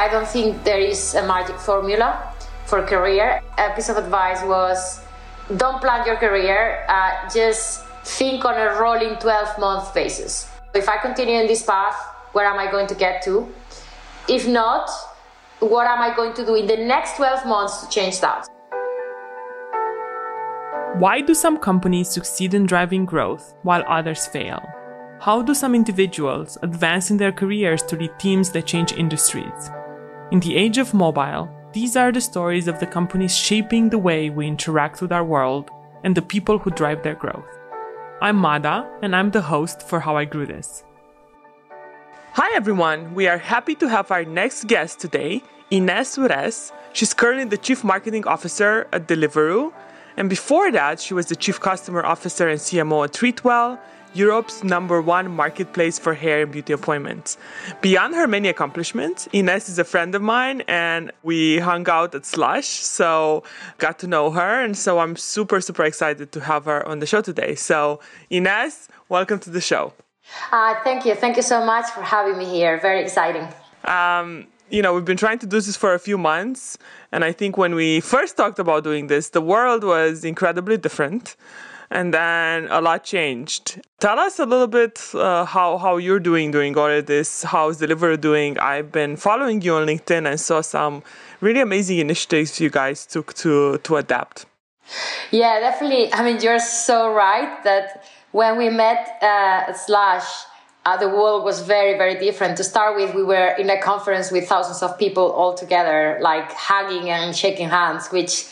I don't think there is a magic formula for career. A piece of advice was don't plan your career, uh, just think on a rolling 12 month basis. If I continue in this path, where am I going to get to? If not, what am I going to do in the next 12 months to change that? Why do some companies succeed in driving growth while others fail? How do some individuals advance in their careers to lead teams that change industries? In the age of mobile, these are the stories of the companies shaping the way we interact with our world and the people who drive their growth. I'm Mada, and I'm the host for How I Grew This. Hi everyone, we are happy to have our next guest today, Inés Ures. She's currently the Chief Marketing Officer at Deliveroo and before that, she was the Chief Customer Officer and CMO at Treatwell, Europe's number one marketplace for hair and beauty appointments. Beyond her many accomplishments, Inés is a friend of mine and we hung out at Slush, so got to know her. And so I'm super, super excited to have her on the show today. So, Inés, welcome to the show. Uh, thank you. Thank you so much for having me here. Very exciting. Um, you know, we've been trying to do this for a few months. And I think when we first talked about doing this, the world was incredibly different. And then a lot changed. Tell us a little bit uh, how, how you're doing doing all of this. How's Deliveroo doing? I've been following you on LinkedIn and saw some really amazing initiatives you guys took to, to adapt. Yeah, definitely. I mean, you're so right that when we met uh, Slush, uh, the world was very, very different. To start with, we were in a conference with thousands of people all together, like hugging and shaking hands, which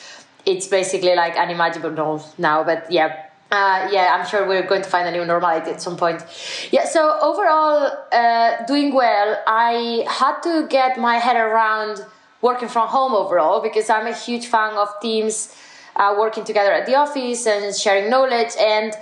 it's basically like unimaginable now. But yeah, uh, yeah, I'm sure we're going to find a new normality at some point. Yeah, so overall, uh, doing well. I had to get my head around working from home overall because I'm a huge fan of teams uh, working together at the office and sharing knowledge and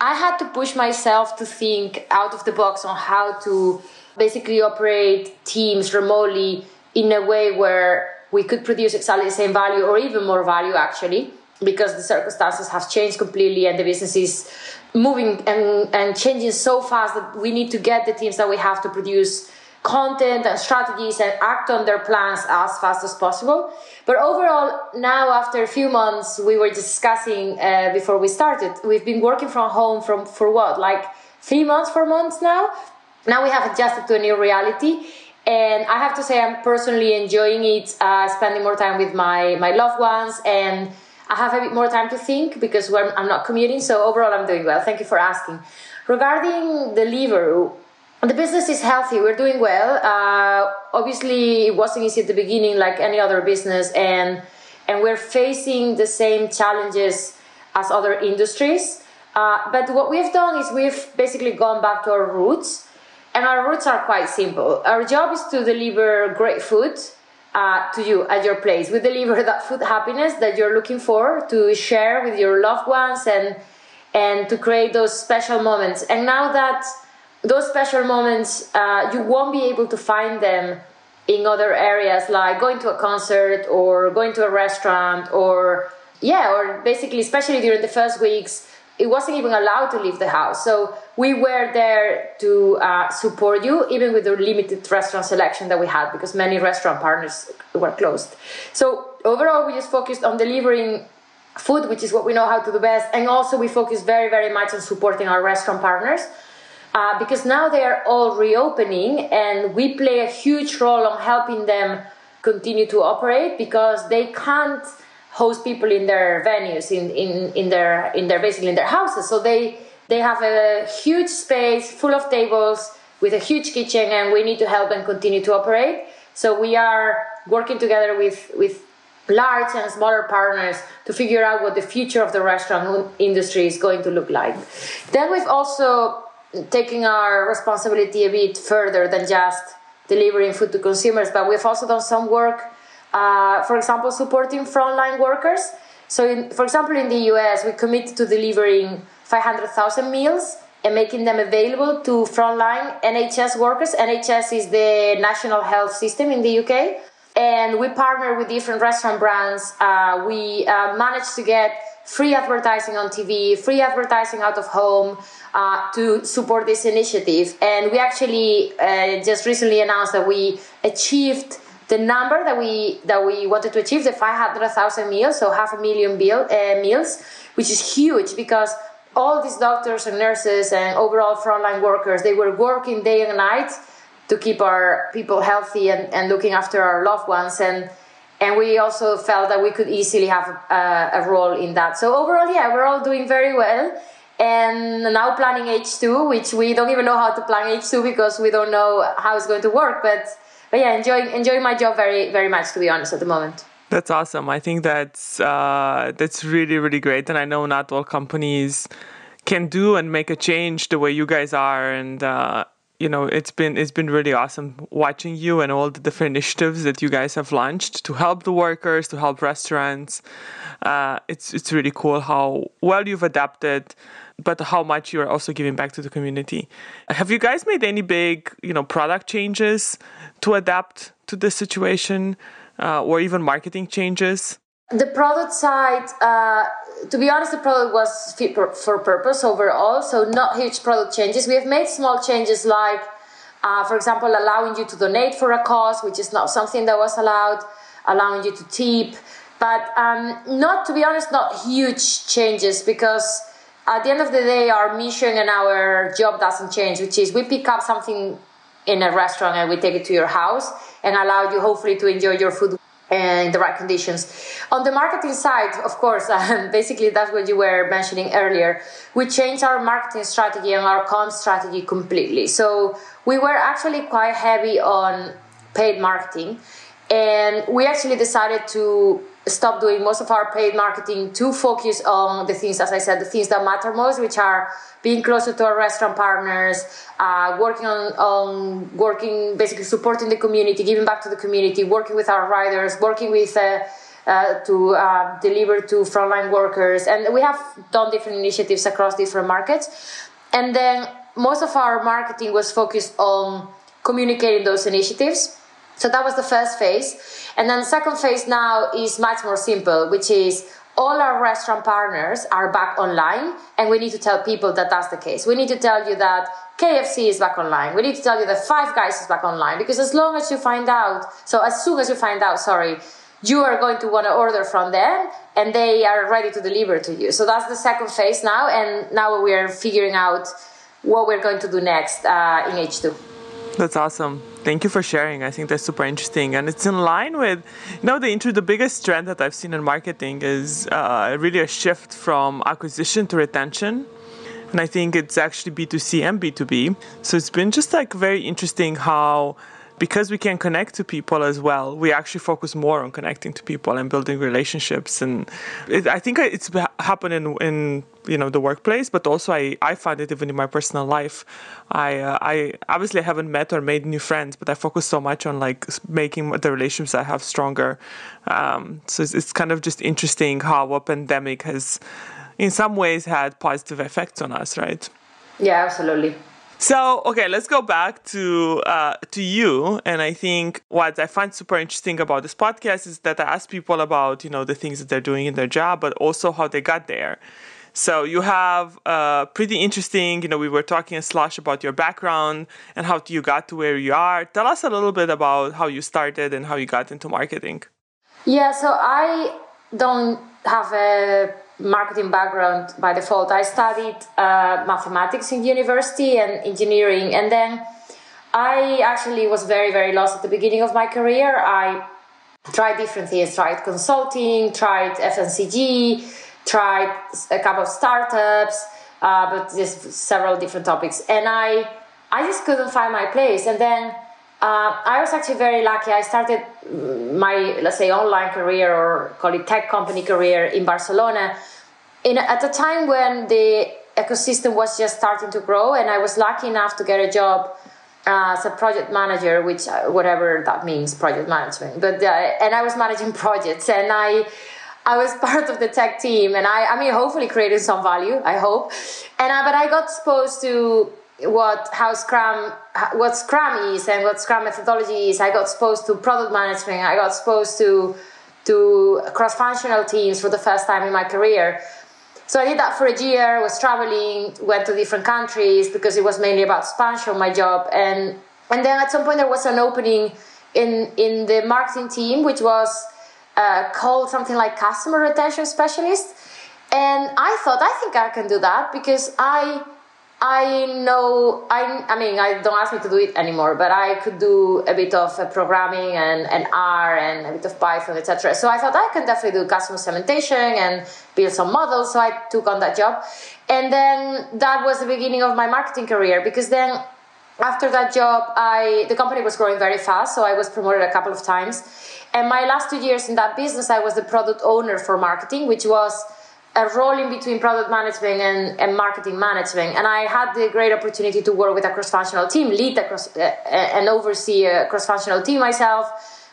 I had to push myself to think out of the box on how to basically operate teams remotely in a way where we could produce exactly the same value or even more value actually because the circumstances have changed completely and the business is moving and, and changing so fast that we need to get the teams that we have to produce content and strategies and act on their plans as fast as possible. But overall, now after a few months, we were discussing uh, before we started, we've been working from home from for what, like three months, four months now. Now we have adjusted to a new reality. And I have to say, I'm personally enjoying it, uh, spending more time with my, my loved ones, and I have a bit more time to think because I'm not commuting. So overall, I'm doing well. Thank you for asking. Regarding the Deliveroo, the business is healthy. We're doing well. Uh, obviously, it wasn't easy at the beginning, like any other business, and and we're facing the same challenges as other industries. Uh, but what we've done is we've basically gone back to our roots, and our roots are quite simple. Our job is to deliver great food uh, to you at your place. We deliver that food happiness that you're looking for to share with your loved ones and and to create those special moments. And now that those special moments uh, you won't be able to find them in other areas like going to a concert or going to a restaurant or yeah or basically especially during the first weeks it wasn't even allowed to leave the house. So we were there to uh, support you even with the limited restaurant selection that we had because many restaurant partners were closed. So overall we just focused on delivering food which is what we know how to do best. And also we focused very very much on supporting our restaurant partners uh, because now they are all reopening and we play a huge role on helping them continue to operate because they can't host people in their venues in, in, in their in their basically in their houses. So they they have a huge space full of tables with a huge kitchen and we need to help them continue to operate. So we are working together with with large and smaller partners to figure out what the future of the restaurant industry is going to look like. Then we've also taking our responsibility a bit further than just delivering food to consumers, but we've also done some work, uh, for example, supporting frontline workers. So, in, for example, in the US, we committed to delivering 500,000 meals and making them available to frontline NHS workers. NHS is the national health system in the UK. And we partner with different restaurant brands. Uh, we uh, managed to get free advertising on TV, free advertising out of home uh, to support this initiative. And we actually uh, just recently announced that we achieved the number that we that we wanted to achieve, the 500,000 meals, so half a million bill, uh, meals, which is huge because all these doctors and nurses and overall frontline workers, they were working day and night to keep our people healthy and, and looking after our loved ones. And and we also felt that we could easily have a, a role in that. So overall, yeah, we're all doing very well and now planning H2, which we don't even know how to plan H2 because we don't know how it's going to work. But but yeah, enjoying enjoying my job very very much to be honest at the moment. That's awesome. I think that's uh, that's really really great, and I know not all companies can do and make a change the way you guys are, and uh, you know it's been it's been really awesome watching you and all the different initiatives that you guys have launched to help the workers, to help restaurants. Uh, it's it's really cool how well you've adapted but how much you're also giving back to the community. Have you guys made any big, you know, product changes to adapt to this situation, uh, or even marketing changes? The product side, uh, to be honest, the product was fit for, purpose overall, so not huge product changes. We have made small changes like, uh, for example, allowing you to donate for a cause, which is not something that was allowed, allowing you to tip, but um, not, to be honest, not huge changes because at the end of the day, our mission and our job doesn't change, which is we pick up something in a restaurant and we take it to your house and allow you hopefully to enjoy your food in the right conditions. On the marketing side, of course, um, basically that's what you were mentioning earlier. We changed our marketing strategy and our com strategy completely. So we were actually quite heavy on paid marketing, and we actually decided to stop doing most of our paid marketing to focus on the things, as I said, the things that matter most, which are being closer to our restaurant partners, uh, working on, on working, basically supporting the community, giving back to the community, working with our riders, working with uh, uh, to uh, deliver to frontline workers, and we have done different initiatives across different markets. And then most of our marketing was focused on communicating those initiatives so that was the first phase. And then the second phase now is much more simple, which is all our restaurant partners are back online and we need to tell people that that's the case. We need to tell you that KFC is back online. We need to tell you that Five Guys is back online because as long as you find out, so as soon as you find out, sorry, you are going to want to order from them and they are ready to deliver to you. So that's the second phase now and now we are figuring out what we're going to do next uh, in H2. That's awesome. Thank you for sharing. I think that's super interesting, and it's in line with, you know, the intro. The biggest trend that I've seen in marketing is uh, really a shift from acquisition to retention, and I think it's actually B two C and B two B. So it's been just like very interesting how because we can connect to people as well, we actually focus more on connecting to people and building relationships. And it, I think it's happened in, in you know the workplace, but also I, I find it even in my personal life. I uh, I obviously haven't met or made new friends, but I focus so much on like making the relationships I have stronger. Um, so it's, it's kind of just interesting how a pandemic has, in some ways, had positive effects on us, right? Yeah, absolutely. So okay, let's go back to uh, to you. And I think what I find super interesting about this podcast is that I ask people about you know the things that they're doing in their job, but also how they got there. So you have uh, pretty interesting. You know, we were talking a Slush about your background and how you got to where you are. Tell us a little bit about how you started and how you got into marketing. Yeah, so I don't have a marketing background by default. I studied uh, mathematics in university and engineering, and then I actually was very, very lost at the beginning of my career. I tried different things, tried consulting, tried FMCG, tried a couple of startups, uh, but just several different topics, and I I just couldn't find my place, and then. Uh, I was actually very lucky. I started my, let's say, online career or call it tech company career in Barcelona in, at a time when the ecosystem was just starting to grow, and I was lucky enough to get a job uh, as a project manager, which uh, whatever that means, project management. But uh, and I was managing projects, and I I was part of the tech team, and I I mean hopefully created some value. I hope, and I, but I got exposed to what how Scrum what Scrum is and what Scrum methodology is. I got exposed to product management. I got exposed to to cross functional teams for the first time in my career. So I did that for a year. Was traveling, went to different countries because it was mainly about Spanish on my job, and and then at some point there was an opening in in the marketing team, which was uh, called something like customer retention specialist. And I thought, I think I can do that because I I know I I mean I don't ask me to do it anymore, but I could do a bit of uh, programming and, and R and a bit of Python, etc. So I thought I can definitely do customer segmentation and build some models. So I took on that job, and then that was the beginning of my marketing career because then after that job, I the company was growing very fast, so I was promoted a couple of times. And my last two years in that business, I was the product owner for marketing, which was a role in between product management and, and marketing management. And I had the great opportunity to work with a cross-functional team, lead a cross, uh, and oversee a cross-functional team myself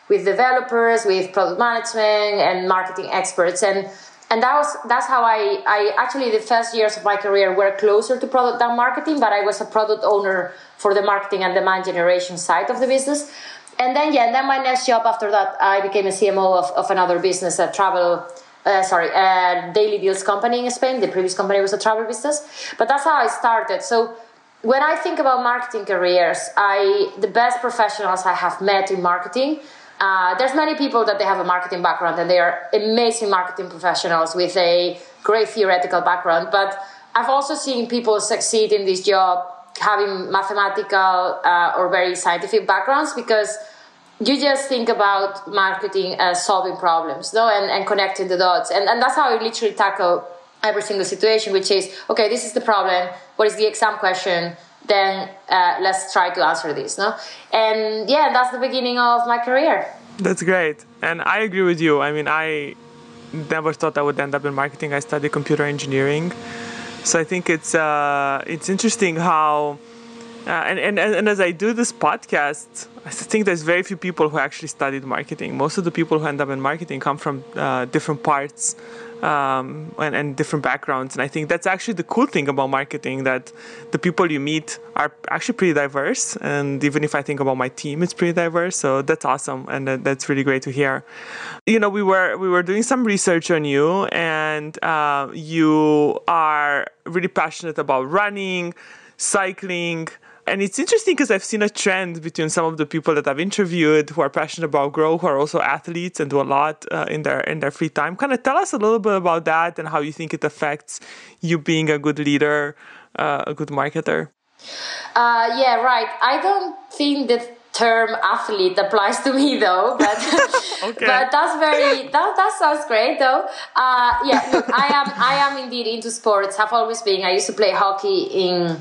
with developers, with product management and marketing experts. And and that was that's how I, I actually the first years of my career were closer to product than marketing, but I was a product owner for the marketing and demand generation side of the business. And then yeah, and then my next job after that I became a CMO of, of another business, a travel uh, sorry, a daily deals company in Spain. The previous company was a travel business, but that's how I started. So when I think about marketing careers, I the best professionals I have met in marketing. Uh, there's many people that they have a marketing background and they are amazing marketing professionals with a great theoretical background. But I've also seen people succeed in this job having mathematical uh, or very scientific backgrounds because you just think about marketing as solving problems no and, and connecting the dots. And, and that's how I literally tackle every single situation which is okay this is the problem. What is the exam question? Then uh, let's try to answer this no? And yeah that's the beginning of my career. That's great. And i agree with you. I mean i never thought i would end up in marketing. I studied computer engineering. So i think it's uh, it's interesting how uh, and, and, and as I do this podcast, I think there's very few people who actually studied marketing. Most of the people who end up in marketing come from uh, different parts um, and, and, different backgrounds. And I think that's actually the cool thing about marketing that the people you meet are actually pretty diverse. And even if I think about my team, it's pretty diverse. So that's awesome, and that, that's really great to hear. You know, we were we were doing some research on you, and uh, you are really passionate about running, cycling and it's interesting because I've seen a trend between some of the people that I've interviewed who are passionate about grow, who are also athletes and do a lot uh, in their in their free time. Kind of tell us a little bit about that and how you think it affects you being a good leader, uh, a good marketer. Uh, yeah, right. I don't think the term athlete applies to me though, but okay. but that's very that that sounds great though. Uh, yeah, look, I am I am indeed into sports. Have always been. I used to play hockey in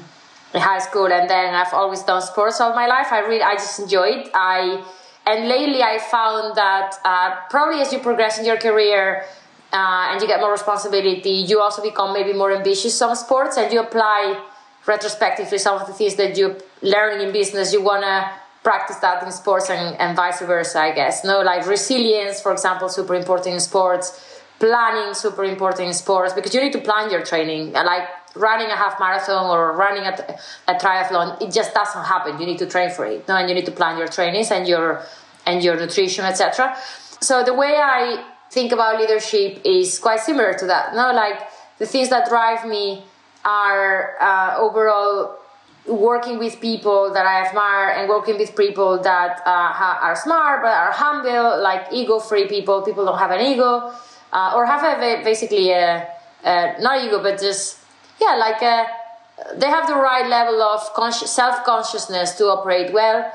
high school, and then I've always done sports all my life. I really, I just enjoy it. I and lately I found that uh, probably as you progress in your career uh, and you get more responsibility, you also become maybe more ambitious on sports, and you apply retrospectively some of the things that you learn in business. You wanna practice that in sports and, and vice versa, I guess. No, like resilience, for example, super important in sports. Planning super important in sports because you need to plan your training. Like running a half marathon or running a, a triathlon, it just doesn't happen. You need to train for it, no? and you need to plan your trainings and your and your nutrition, etc. So the way I think about leadership is quite similar to that. No, like the things that drive me are uh, overall working with people that I admire and working with people that uh, are smart but are humble, like ego-free people. People don't have an ego uh, or have a basically a, a not ego, but just yeah, like uh, they have the right level of consci- self consciousness to operate well,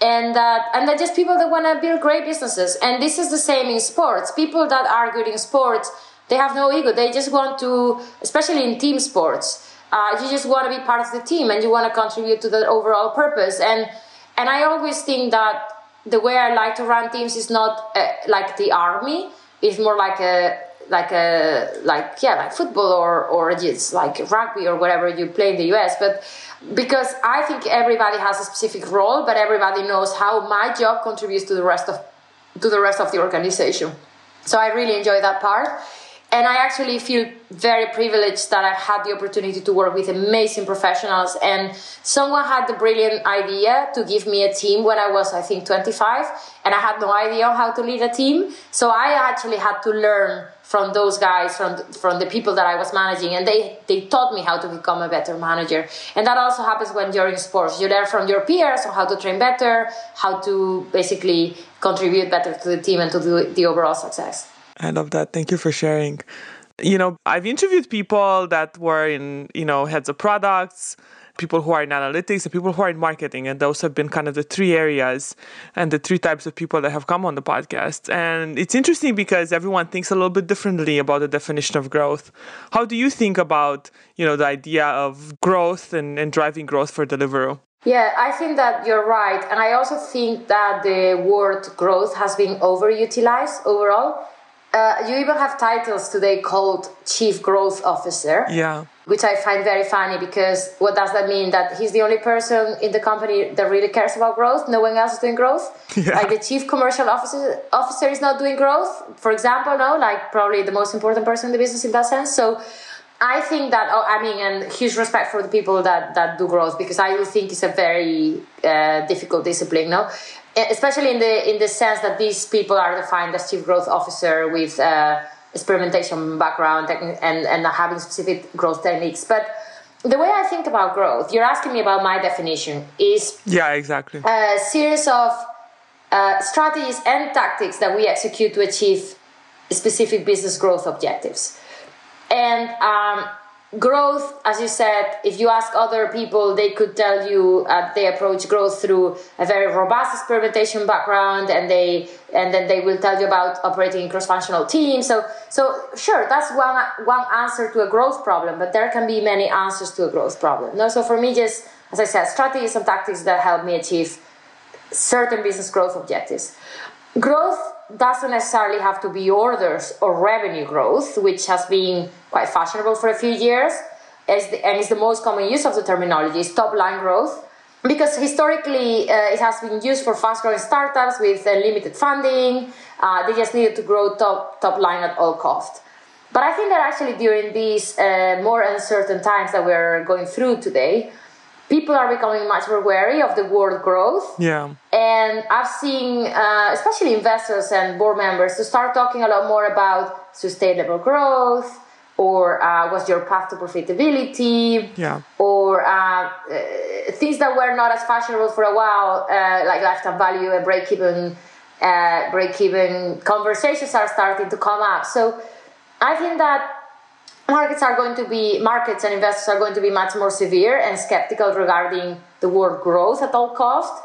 and that and they're just people that want to build great businesses. And this is the same in sports. People that are good in sports, they have no ego. They just want to, especially in team sports. Uh, you just want to be part of the team and you want to contribute to the overall purpose. And and I always think that the way I like to run teams is not uh, like the army. It's more like a like a like yeah like football or or just like rugby or whatever you play in the US but because I think everybody has a specific role but everybody knows how my job contributes to the rest of to the rest of the organization. So I really enjoy that part and I actually feel very privileged that I've had the opportunity to work with amazing professionals. And someone had the brilliant idea to give me a team when I was, I think, 25, and I had no idea how to lead a team. So I actually had to learn from those guys, from from the people that I was managing, and they they taught me how to become a better manager. And that also happens when you're in sports. You learn from your peers on how to train better, how to basically contribute better to the team and to the, the overall success. I love that. Thank you for sharing. You know, I've interviewed people that were in, you know, heads of products, people who are in analytics, and people who are in marketing. And those have been kind of the three areas and the three types of people that have come on the podcast. And it's interesting because everyone thinks a little bit differently about the definition of growth. How do you think about, you know, the idea of growth and, and driving growth for Deliveroo? Yeah, I think that you're right. And I also think that the word growth has been overutilized overall uh, you even have titles today called Chief Growth Officer. Yeah. Which I find very funny because what does that mean? That he's the only person in the company that really cares about growth. No one else is doing growth. Yeah. Like the chief commercial officer officer is not doing growth, for example. No, like probably the most important person in the business in that sense. So I think that oh, I mean, and huge respect for the people that that do growth because I do think it's a very uh, difficult discipline. No, especially in the in the sense that these people are defined as chief growth officer with uh, experimentation background and, and and having specific growth techniques, but the way I think about growth, you're asking me about my definition, is yeah, exactly. a series of uh, strategies and tactics that we execute to achieve specific business growth objectives, and um, growth. As you said if you ask other people they could tell you uh, they approach growth through a very robust experimentation background and they and then they will tell you about operating in cross-functional teams. So so sure that's one one answer to a growth problem but there can be many answers to a growth problem no? So for me just as i said strategies and tactics that help me achieve certain business growth objectives growth doesn't necessarily have to be orders or revenue growth, which has been quite fashionable for a few years, and is the most common use of the terminology, is top line growth. Because historically, uh, it has been used for fast growing startups with uh, limited funding. Uh, they just needed to grow top, top line at all cost. But I think that actually during these uh, more uncertain times that we're going through today, people are becoming much more wary of the word growth. Yeah. And I've seen, uh, especially investors and board members, to start talking a lot more about sustainable growth or uh, what's your path to profitability yeah. or uh, uh things that were not as fashionable for a while, uh, like lifetime value and break even. Uh, break even conversations are starting to come up. So I think that markets are going to be markets and investors are going to be much more severe and skeptical regarding the word growth at all cost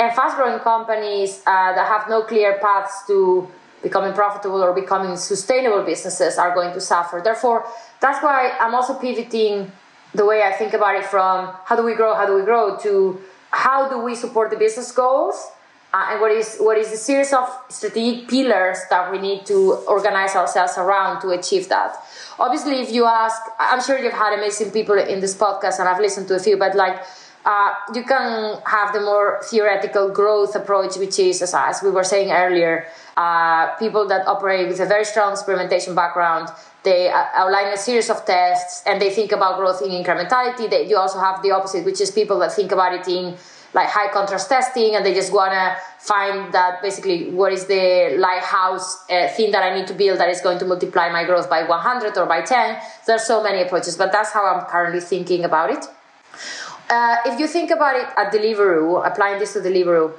and fast growing companies uh, that have no clear paths to becoming profitable or becoming sustainable businesses are going to suffer. Therefore that's why i'm also pivoting the way i think about it from how do we grow how do we grow to how do we support the business goals uh, and what is what is the series of strategic pillars that we need to organize ourselves around to achieve that? Obviously if you ask i'm sure you've had amazing people in this podcast and i've listened to a few but like uh, you can have the more theoretical growth approach which is as, as we were saying earlier uh, people that operate with a very strong experimentation background they uh, outline a series of tests and they think about growth in incrementality. They, you also have the opposite which is people that think about it in like high contrast testing and they just want to find that basically what is the lighthouse uh, thing that I need to build that is going to multiply my growth by 100 or by 10. There's so many approaches, but that's how I'm currently thinking about it. Uh, if you think about it at Deliveroo, applying this to Deliveroo,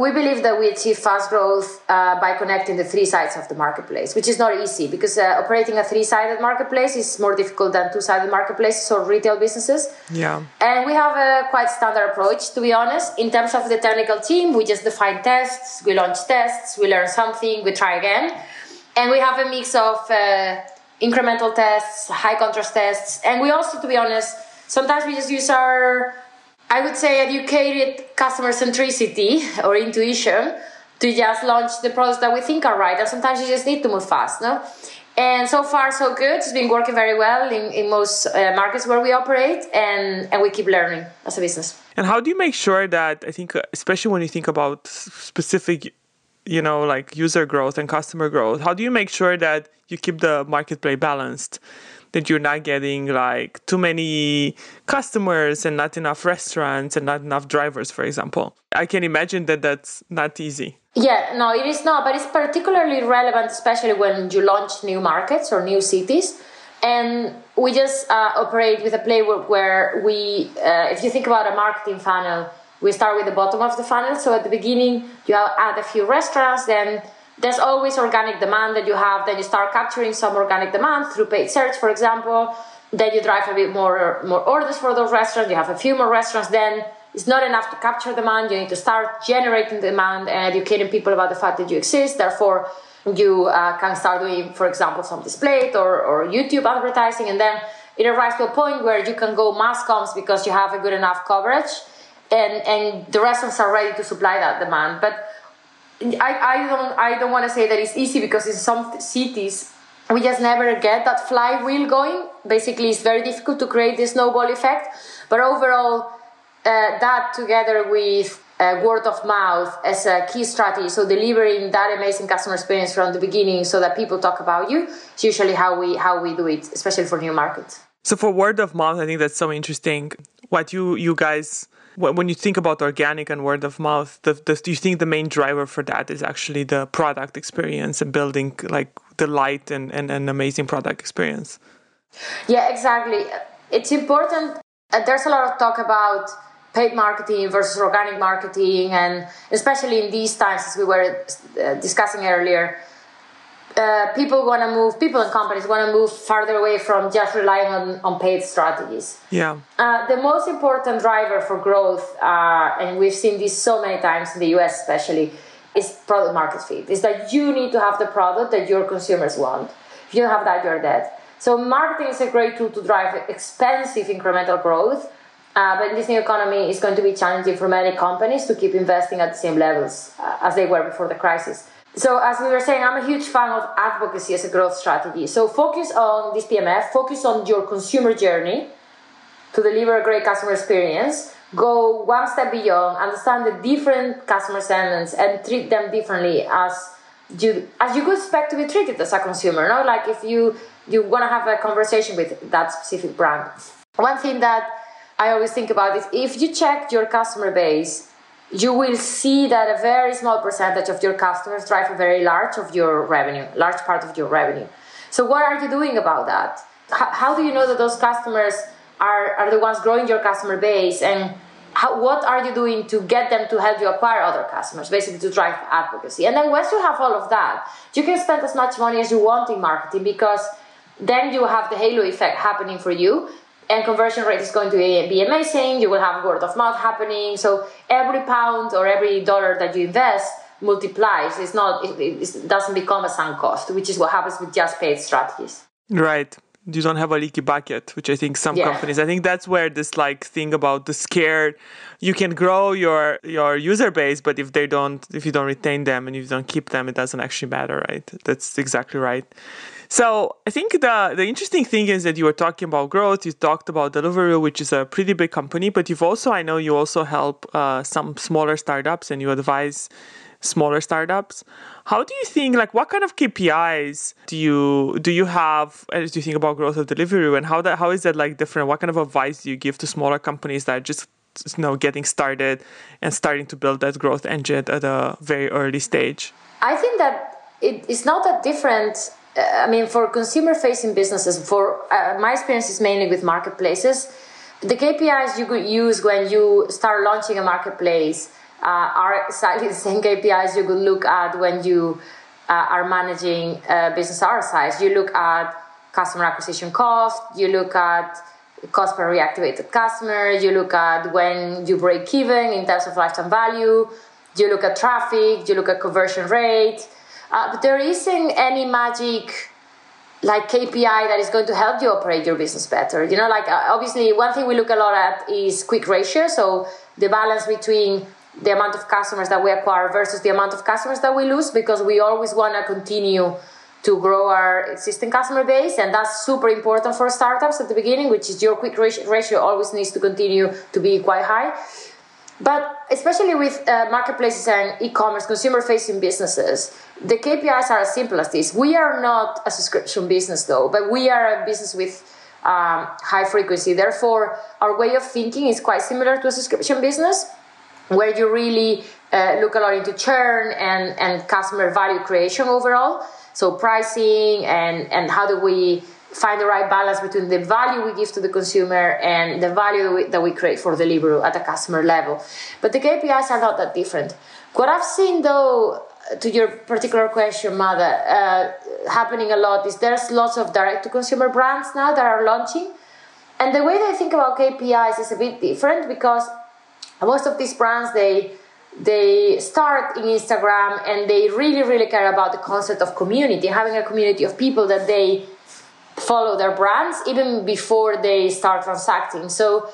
we believe that we achieve fast growth uh, by connecting the three sides of the marketplace, which is not easy because uh, operating a three-sided marketplace is more difficult than two-sided marketplaces or retail businesses. Yeah. And we have a quite standard approach, to be honest. In terms of the technical team, we just define tests, we launch tests, we learn something, we try again, and we have a mix of uh, incremental tests, high contrast tests, and we also, to be honest, sometimes we just use our I would say educated customer centricity or intuition to just launch the products that we think are right. And sometimes you just need to move fast, no? And so far, so good. It's been working very well in, in most uh, markets where we operate, and, and we keep learning as a business. And how do you make sure that, I think, uh, especially when you think about specific you know, like user growth and customer growth, how do you make sure that you keep the marketplace balanced? That you're not getting like too many customers and not enough restaurants and not enough drivers, for example. I can imagine that that's not easy. Yeah, no, it is not, but it's particularly relevant, especially when you launch new markets or new cities. And we just uh, operate with a playbook where we, uh, if you think about a marketing funnel, we start with the bottom of the funnel. So at the beginning, you add a few restaurants, then there's always organic demand that you have. Then you start capturing some organic demand through paid search, for example. Then you drive a bit more more orders for those restaurants. You have a few more restaurants. Then it's not enough to capture demand. You need to start generating demand and educating people about the fact that you exist. Therefore, you uh, can start doing, for example, some display or, or YouTube advertising, and then it arrives to a point where you can go mass comms because you have a good enough coverage, and and the restaurants are ready to supply that demand. But I, I don't I don't want to say that it's easy because in some cities we just never get that flywheel going. Basically, it's very difficult to create the snowball effect. But overall, uh, that together with uh, word of mouth as a key strategy, so delivering that amazing customer experience from the beginning, so that people talk about you, is usually how we how we do it, especially for new markets. So for word of mouth, I think that's so interesting. What you you guys when you think about organic and word of mouth, the, the, do you think the main driver for that is actually the product experience and building like the light and, and an amazing product experience? Yeah, exactly. It's important. There's a lot of talk about paid marketing versus organic marketing, and especially in these times, as we were uh, discussing earlier, uh, people want to move, people and companies want to move farther away from just relying on, on paid strategies. Yeah. Uh, the most important driver for growth, uh, and we've seen this so many times in the US especially, is product market fit. Is that you need to have the product that your consumers want. If you don't have that, you're dead. So marketing is a great tool to drive expensive incremental growth. Uh, but in this new economy, it's going to be challenging for many companies to keep investing at the same levels uh, as they were before the crisis. So, as we were saying, I'm a huge fan of advocacy as a growth strategy. So, focus on this PMF, focus on your consumer journey to deliver a great customer experience. Go one step beyond, understand the different customer segments, and treat them differently as you as you would expect to be treated as a consumer. No, like if you you want to have a conversation with that specific brand. One thing that I always think about is if you check your customer base you will see that a very small percentage of your customers drive a very large of your revenue, large part of your revenue. So what are you doing about that? How, how do you know that those customers are, are the ones growing your customer base and how, what are you doing to get them to help you acquire other customers, basically to drive advocacy? And then once you have all of that, you can spend as much money as you want in marketing because then you have the halo effect happening for you and conversion rate is going to be amazing. You will have word of mouth happening. So every pound or every dollar that you invest multiplies. It's not. It, it doesn't become a sunk cost, which is what happens with just paid strategies. Right. You don't have a leaky bucket, which I think some yeah. companies. I think that's where this like thing about the scared. You can grow your your user base, but if they don't, if you don't retain them and if you don't keep them, it doesn't actually matter, right? That's exactly right. So I think the the interesting thing is that you were talking about growth. You talked about Deliveroo, which is a pretty big company, but you've also I know you also help uh, some smaller startups and you advise smaller startups. How do you think like what kind of KPIs do you do you have as you think about growth of Deliveroo and how that how is that like different? What kind of advice do you give to smaller companies that are just you know getting started and starting to build that growth engine at a very early stage? I think that it, it's not that different I mean, for consumer facing businesses, for uh, my experience is mainly with marketplaces. The KPIs you could use when you start launching a marketplace uh, are exactly the same KPIs you could look at when you uh, are managing a business our size. You look at customer acquisition cost, you look at cost per reactivated customer, you look at when you break even in terms of lifetime value, you look at traffic, you look at conversion rate uh, but there isn't any magic like KPI that is going to help you operate your business better. You know, like uh, obviously one thing we look a lot at is quick ratio. So the balance between the amount of customers that we acquire versus the amount of customers that we lose because we always want to continue to grow our existing customer base and that's super important for startups at the beginning which is your quick ratio always needs to continue to be quite high But especially with uh, marketplaces and e-commerce, consumer-facing businesses, the KPIs are as simple as this. We are not a subscription business, though, but we are a business with um, high frequency. Therefore, our way of thinking is quite similar to a subscription business, where you really uh, look a lot into churn and, and customer value creation overall. So pricing and, and how do we find the right balance between the value we give to the consumer and the value that we, create for Deliveroo at a customer level. But the KPIs are not that different. What I've seen though, to your particular question, Mada, uh, happening a lot is there's lots of direct to consumer brands now that are launching. And the way they think about KPIs is a bit different because most of these brands, they they start in Instagram and they really, really care about the concept of community, having a community of people that they follow their brands even before they start transacting. So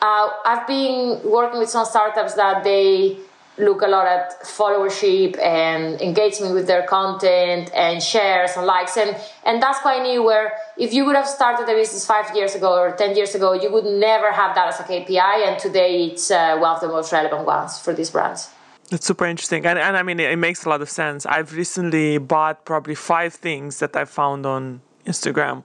uh, I've been working with some startups that they look a lot at followership and engagement with their content and shares and likes and and that's quite new where if you would have started a business five years ago or 10 years ago you would never have that as a kpi and today it's uh, one of the most relevant ones for these brands that's super interesting and, and i mean it, it makes a lot of sense i've recently bought probably five things that i found on instagram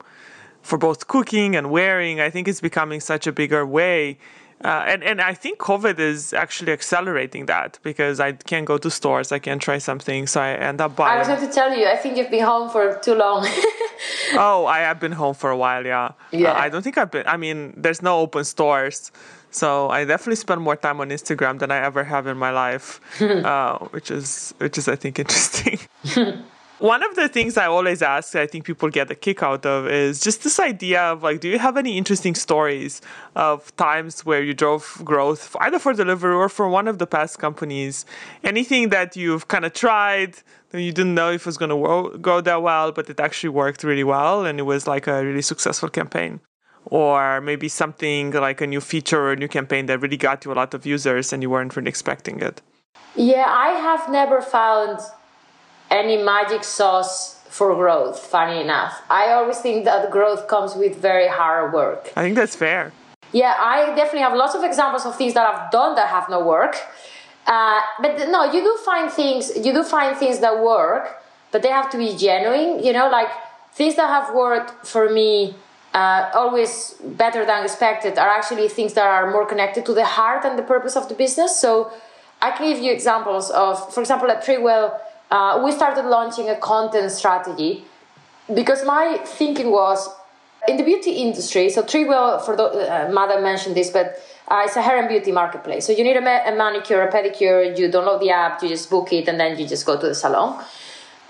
for both cooking and wearing. I think it's becoming such a bigger way. Uh, and, and I think COVID is actually accelerating that because I can't go to stores, I can't try something, so I end up buying. I was going to tell you, I think you've been home for too long. oh, I have been home for a while, yeah. Yeah. Uh, I don't think I've been, I mean, there's no open stores. So I definitely spend more time on Instagram than I ever have in my life, uh, which is which is I think interesting. One of the things I always ask, I think people get a kick out of, is just this idea of like, do you have any interesting stories of times where you drove growth, either for Deliveroo or for one of the past companies? Anything that you've kind of tried that you didn't know if it was going to go that well, but it actually worked really well and it was like a really successful campaign? Or maybe something like a new feature or a new campaign that really got you a lot of users and you weren't really expecting it? Yeah, I have never found any magic sauce for growth, funny enough. I always think that growth comes with very hard work. I think that's fair. Yeah, I definitely have lots of examples of things that I've done that have no work. Uh, but no, you do find things. You do find things that work, but they have to be genuine. You know, like things that have worked for me, uh, always better than expected, are actually things that are more connected to the heart and the purpose of the business. So I can give you examples of, for example, at Treatwell uh, we started launching a content strategy because my thinking was in the beauty industry. So Treatwell, for the uh, Mada mentioned this, but uh, it's a hair and beauty marketplace. So you need a, ma- a, manicure, a pedicure. You download the app, you just book it, and then you just go to the salon.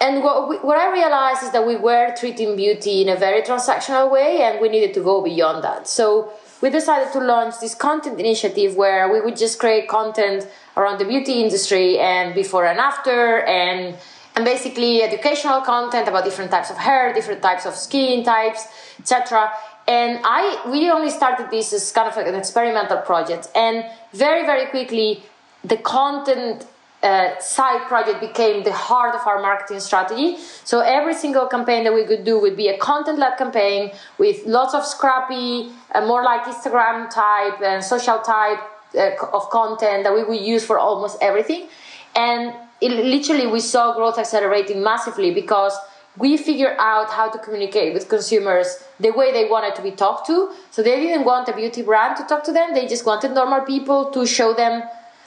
And what, we, what I realized is that we were treating beauty in a very transactional way, and we needed to go beyond that. So we decided to launch this content initiative where we would just create content around the beauty industry and before and after and and basically educational content about different types of hair, different types of skin types, etc. And I we only started this as kind of like an experimental project, and very very quickly the content uh, side project became the heart of our marketing strategy. So every single campaign that we could do would be a content-led campaign with lots of scrappy, uh, more like Instagram type and social type uh, of content that we would use for almost everything. And it, literally, we saw growth accelerating massively because we figured out how to communicate with consumers the way they wanted to be talked to. So they didn't want a beauty brand to talk to them; they just wanted normal people to show them,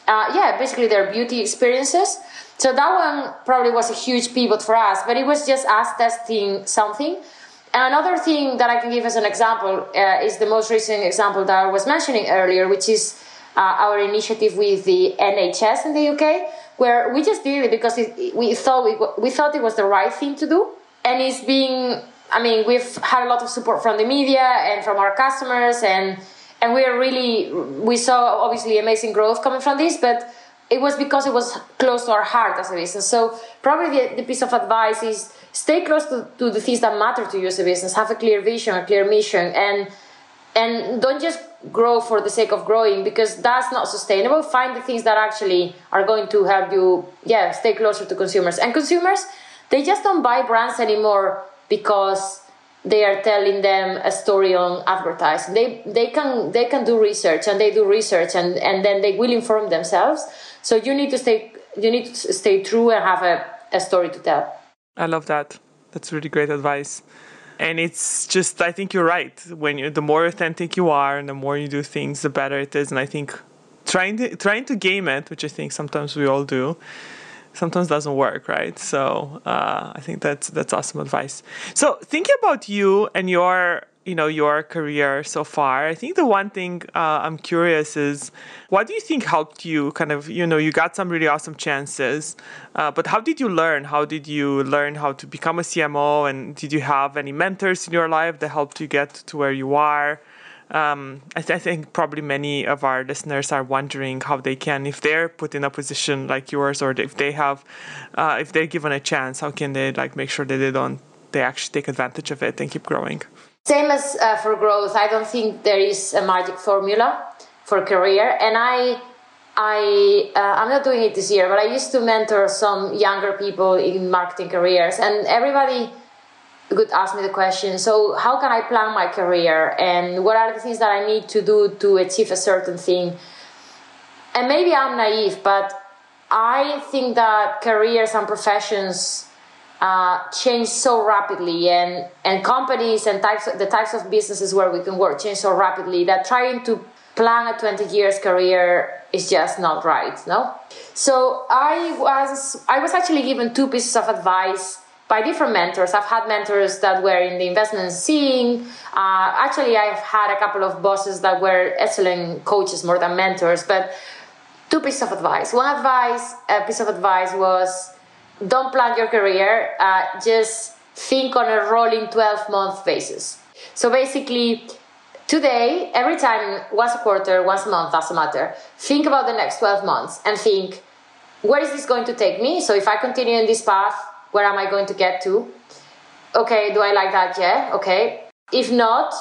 uh, yeah, basically their beauty experiences. So that one probably was a huge pivot for us, but it was just us testing something. And another thing that I can give as an example uh, is the most recent example that I was mentioning earlier, which is uh, our initiative with the NHS in the UK, where we just did it because it, we thought we, we thought it was the right thing to do, and it's being. I mean, we've had a lot of support from the media and from our customers, and and we are really we saw obviously amazing growth coming from this, but it was because it was close to our heart as a business. So probably the, the piece of advice is stay close to, to the things that matter to you as a business. Have a clear vision, a clear mission, and and don't just grow for the sake of growing because that's not sustainable find the things that actually are going to help you yeah stay closer to consumers and consumers they just don't buy brands anymore because they are telling them a story on advertising. They they can they can do research and they do research and, and then they will inform themselves. So you need to stay you need to stay true and have a, a story to tell. I love that. That's really great advice. And it's just I think you're right. When you the more authentic you are and the more you do things, the better it is. And I think trying to trying to game it, which I think sometimes we all do, sometimes doesn't work, right? So uh, I think that's that's awesome advice. So thinking about you and your you know your career so far i think the one thing uh, i'm curious is what do you think helped you kind of you know you got some really awesome chances uh, but how did you learn how did you learn how to become a cmo and did you have any mentors in your life that helped you get to where you are um, I, th- I, think probably many of our listeners are wondering how they can, if they're put in a position like yours, or if they have, uh, if they're given a chance, how can they like make sure that they don't, they actually take advantage of it and keep growing? Same as uh, for growth, I don't think there is a magic formula for career, and I. I uh, I'm not doing it this year, but I used to mentor some younger people in marketing careers, and everybody could ask me the question so how can i plan my career? And what are the things that i need to do to achieve a certain thing? And maybe i'm naive but i think that careers and professions uh, change so rapidly and, and companies and types of, the types of businesses where we can work change so rapidly that trying to plan a 20 years career is just not right no? So i was i was actually given two pieces of advice by different mentors. I've had mentors that were in the investment scene. Uh, actually, I've had a couple of bosses that were excellent coaches more than mentors. But two pieces of advice. One advice, a piece of advice was don't plan your career. Uh, just think on a rolling 12 month basis. So basically, today, every time, once a quarter, once a month, doesn't matter. Think about the next 12 months and think, where is this going to take me? So if I continue in this path, where am I going to get to? Okay, do I like that? Yeah, okay. If not,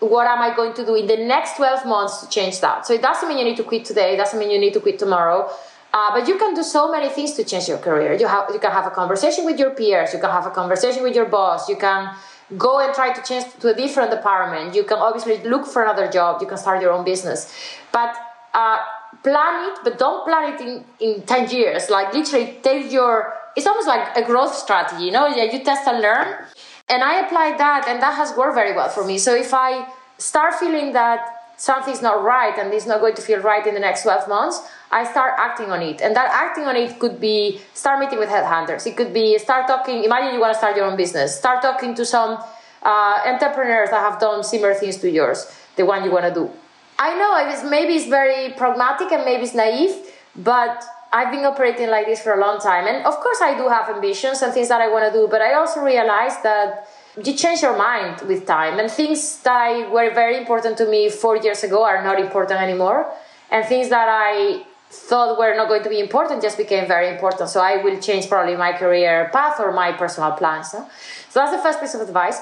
what am I going to do in the next 12 months to change that? So it doesn't mean you need to quit today, it doesn't mean you need to quit tomorrow. Uh, but you can do so many things to change your career. You, have, you can have a conversation with your peers, you can have a conversation with your boss, you can go and try to change to a different department, you can obviously look for another job, you can start your own business. But uh, plan it, but don't plan it in, in 10 years. Like literally take your it's almost like a growth strategy, you know, yeah, you test and learn. And I applied that, and that has worked very well for me. So if I start feeling that something's not right and it's not going to feel right in the next 12 months, I start acting on it. And that acting on it could be start meeting with headhunters. It could be start talking, imagine you want to start your own business, start talking to some uh, entrepreneurs that have done similar things to yours, the one you want to do. I know it's, maybe it's very pragmatic and maybe it's naive, but I've been operating like this for a long time. And of course, I do have ambitions and things that I want to do, but I also realize that you change your mind with time. And things that were very important to me four years ago are not important anymore. And things that I thought were not going to be important just became very important. So I will change probably my career path or my personal plans. So that's the first piece of advice.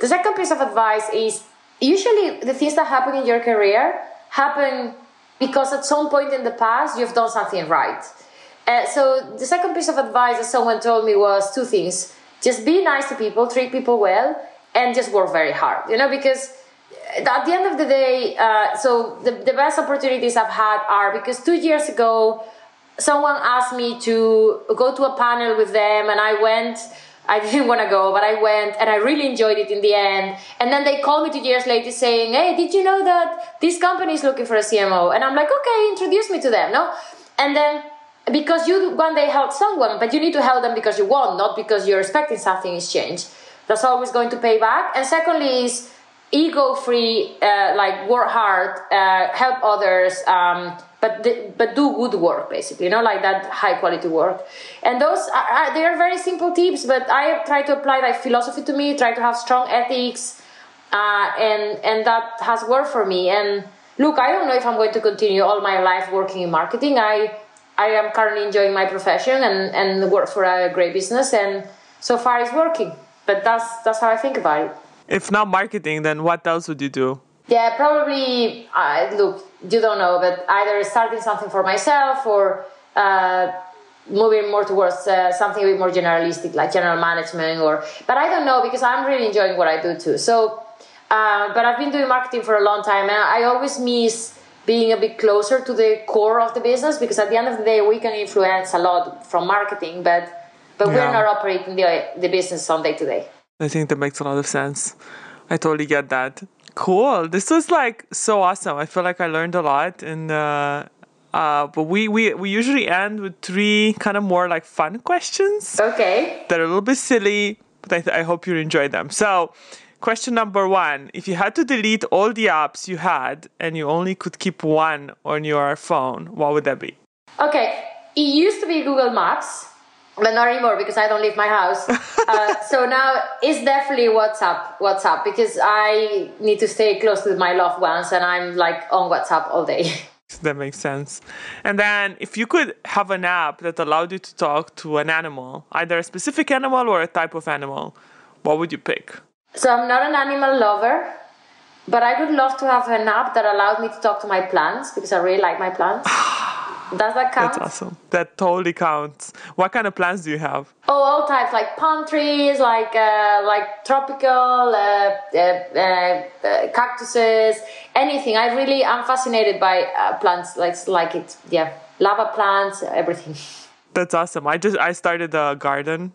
The second piece of advice is usually the things that happen in your career happen because at some point in the past you've done something right. Uh, so the second piece of advice that someone told me was two things: just be nice to people, treat people well, and just work very hard. You know, because at the end of the day, uh, so the, the best opportunities I've had are because two years ago, someone asked me to go to a panel with them, and I went I didn't want to go, but I went and I really enjoyed it in the end. And then they called me two years later saying, Hey, did you know that this company is looking for a CMO? And I'm like, Okay, introduce me to them, no? And then because you one day help someone, but you need to help them because you want, not because you're expecting something is changed. That's always going to pay back. And secondly, is ego free, uh, like work hard, uh, help others. Um, but but do good work basically you know like that high quality work. And those are, they are very simple tips but i try to apply that philosophy to me try to have strong ethics uh, and and that has worked for me. And look i don't know if i'm going to continue all my life working in marketing. I i am currently enjoying my profession and and work for a great business and so far it's working. But that's that's how i think about it if not marketing then what else would you do yeah, probably. Uh, look, you don't know, but either starting something for myself or uh, moving more towards uh, something a bit more generalistic, like general management, or. But I don't know because I'm really enjoying what I do too. So, uh, but I've been doing marketing for a long time, and I always miss being a bit closer to the core of the business because at the end of the day we can influence a lot from marketing, but but yeah. we're not operating the the business on day to day. I think that makes a lot of sense. I totally get that. Cool. This was like so awesome. I feel like I learned a lot and. Uh, uh, but we, we we usually end with three kind of more like fun questions. Okay. That are a little bit silly, but I, th- I hope you enjoy them. So, question number one: If you had to delete all the apps you had and you only could keep one on your phone, what would that be? Okay, it used to be Google Maps, but not anymore because I don't leave my house. uh, so now it's definitely WhatsApp. WhatsApp because I need to stay close to my loved ones, and I'm like on WhatsApp all day. That makes sense. And then, if you could have an app that allowed you to talk to an animal, either a specific animal or a type of animal, what would you pick? So, I'm not an animal lover, but I would love to have an app that allowed me to talk to my plants because I really like my plants. Does that count? That's awesome. That totally counts. What kind of plants do you have? Oh, all types like palm trees, like uh, like tropical uh, uh, uh, uh cactuses, anything. I really am fascinated by uh, plants. Like like it, yeah, lava plants, everything. That's awesome. I just I started a garden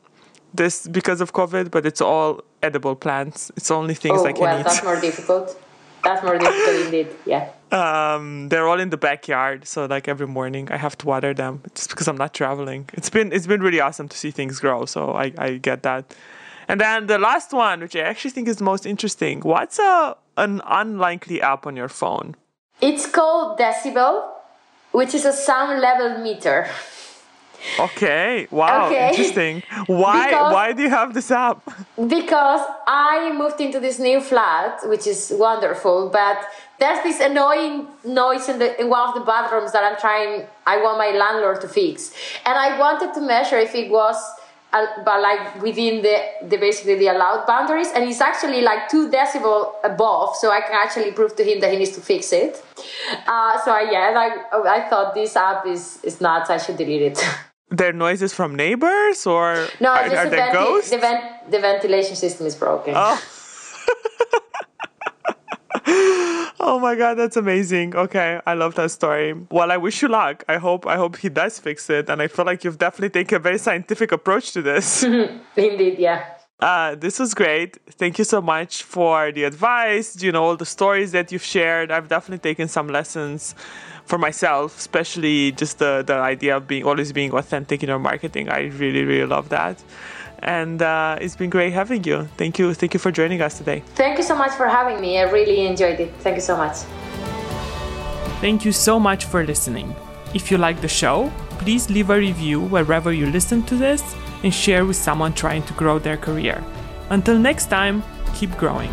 this because of COVID, but it's all edible plants. It's only things oh, I can well, eat. That's more difficult. That's more difficult indeed. Yeah. Um, they're all in the backyard, so like every morning I have to water them just because I'm not traveling. It's been it's been really awesome to see things grow, so I, I get that. And then the last one, which I actually think is the most interesting, what's a an unlikely app on your phone? It's called Decibel, which is a sound level meter. Okay. Wow. Okay. Interesting. Why because, why do you have this app? Because I moved into this new flat, which is wonderful, but there's this annoying noise in the in one of the bathrooms that I'm trying I want my landlord to fix. And I wanted to measure if it was uh, but like within the, the basically the allowed boundaries and it's actually like two decibel above so i can actually prove to him that he needs to fix it uh, so I, yeah like i thought this app is is nuts i should delete it their noises from neighbors or no, are, are the, ghosts? The, vent- the ventilation system is broken. Oh. oh my god, that's amazing. Okay, I love that story. Well, I wish you luck. I hope I hope he does fix it, and I feel like you've definitely taken a very scientific approach to this. Indeed, yeah. Uh, this was great. Thank you so much for the advice, you know, all the stories that you've shared. I've definitely taken some lessons for myself, especially just the, the idea of being always being authentic in your marketing. I really, really love that. And uh, it's been great having you. Thank you. Thank you for joining us today. Thank you so much for having me. I really enjoyed it. Thank you so much. Thank you so much for listening. If you like the show, please leave a review wherever you listen to this and share with someone trying to grow their career. Until next time, keep growing.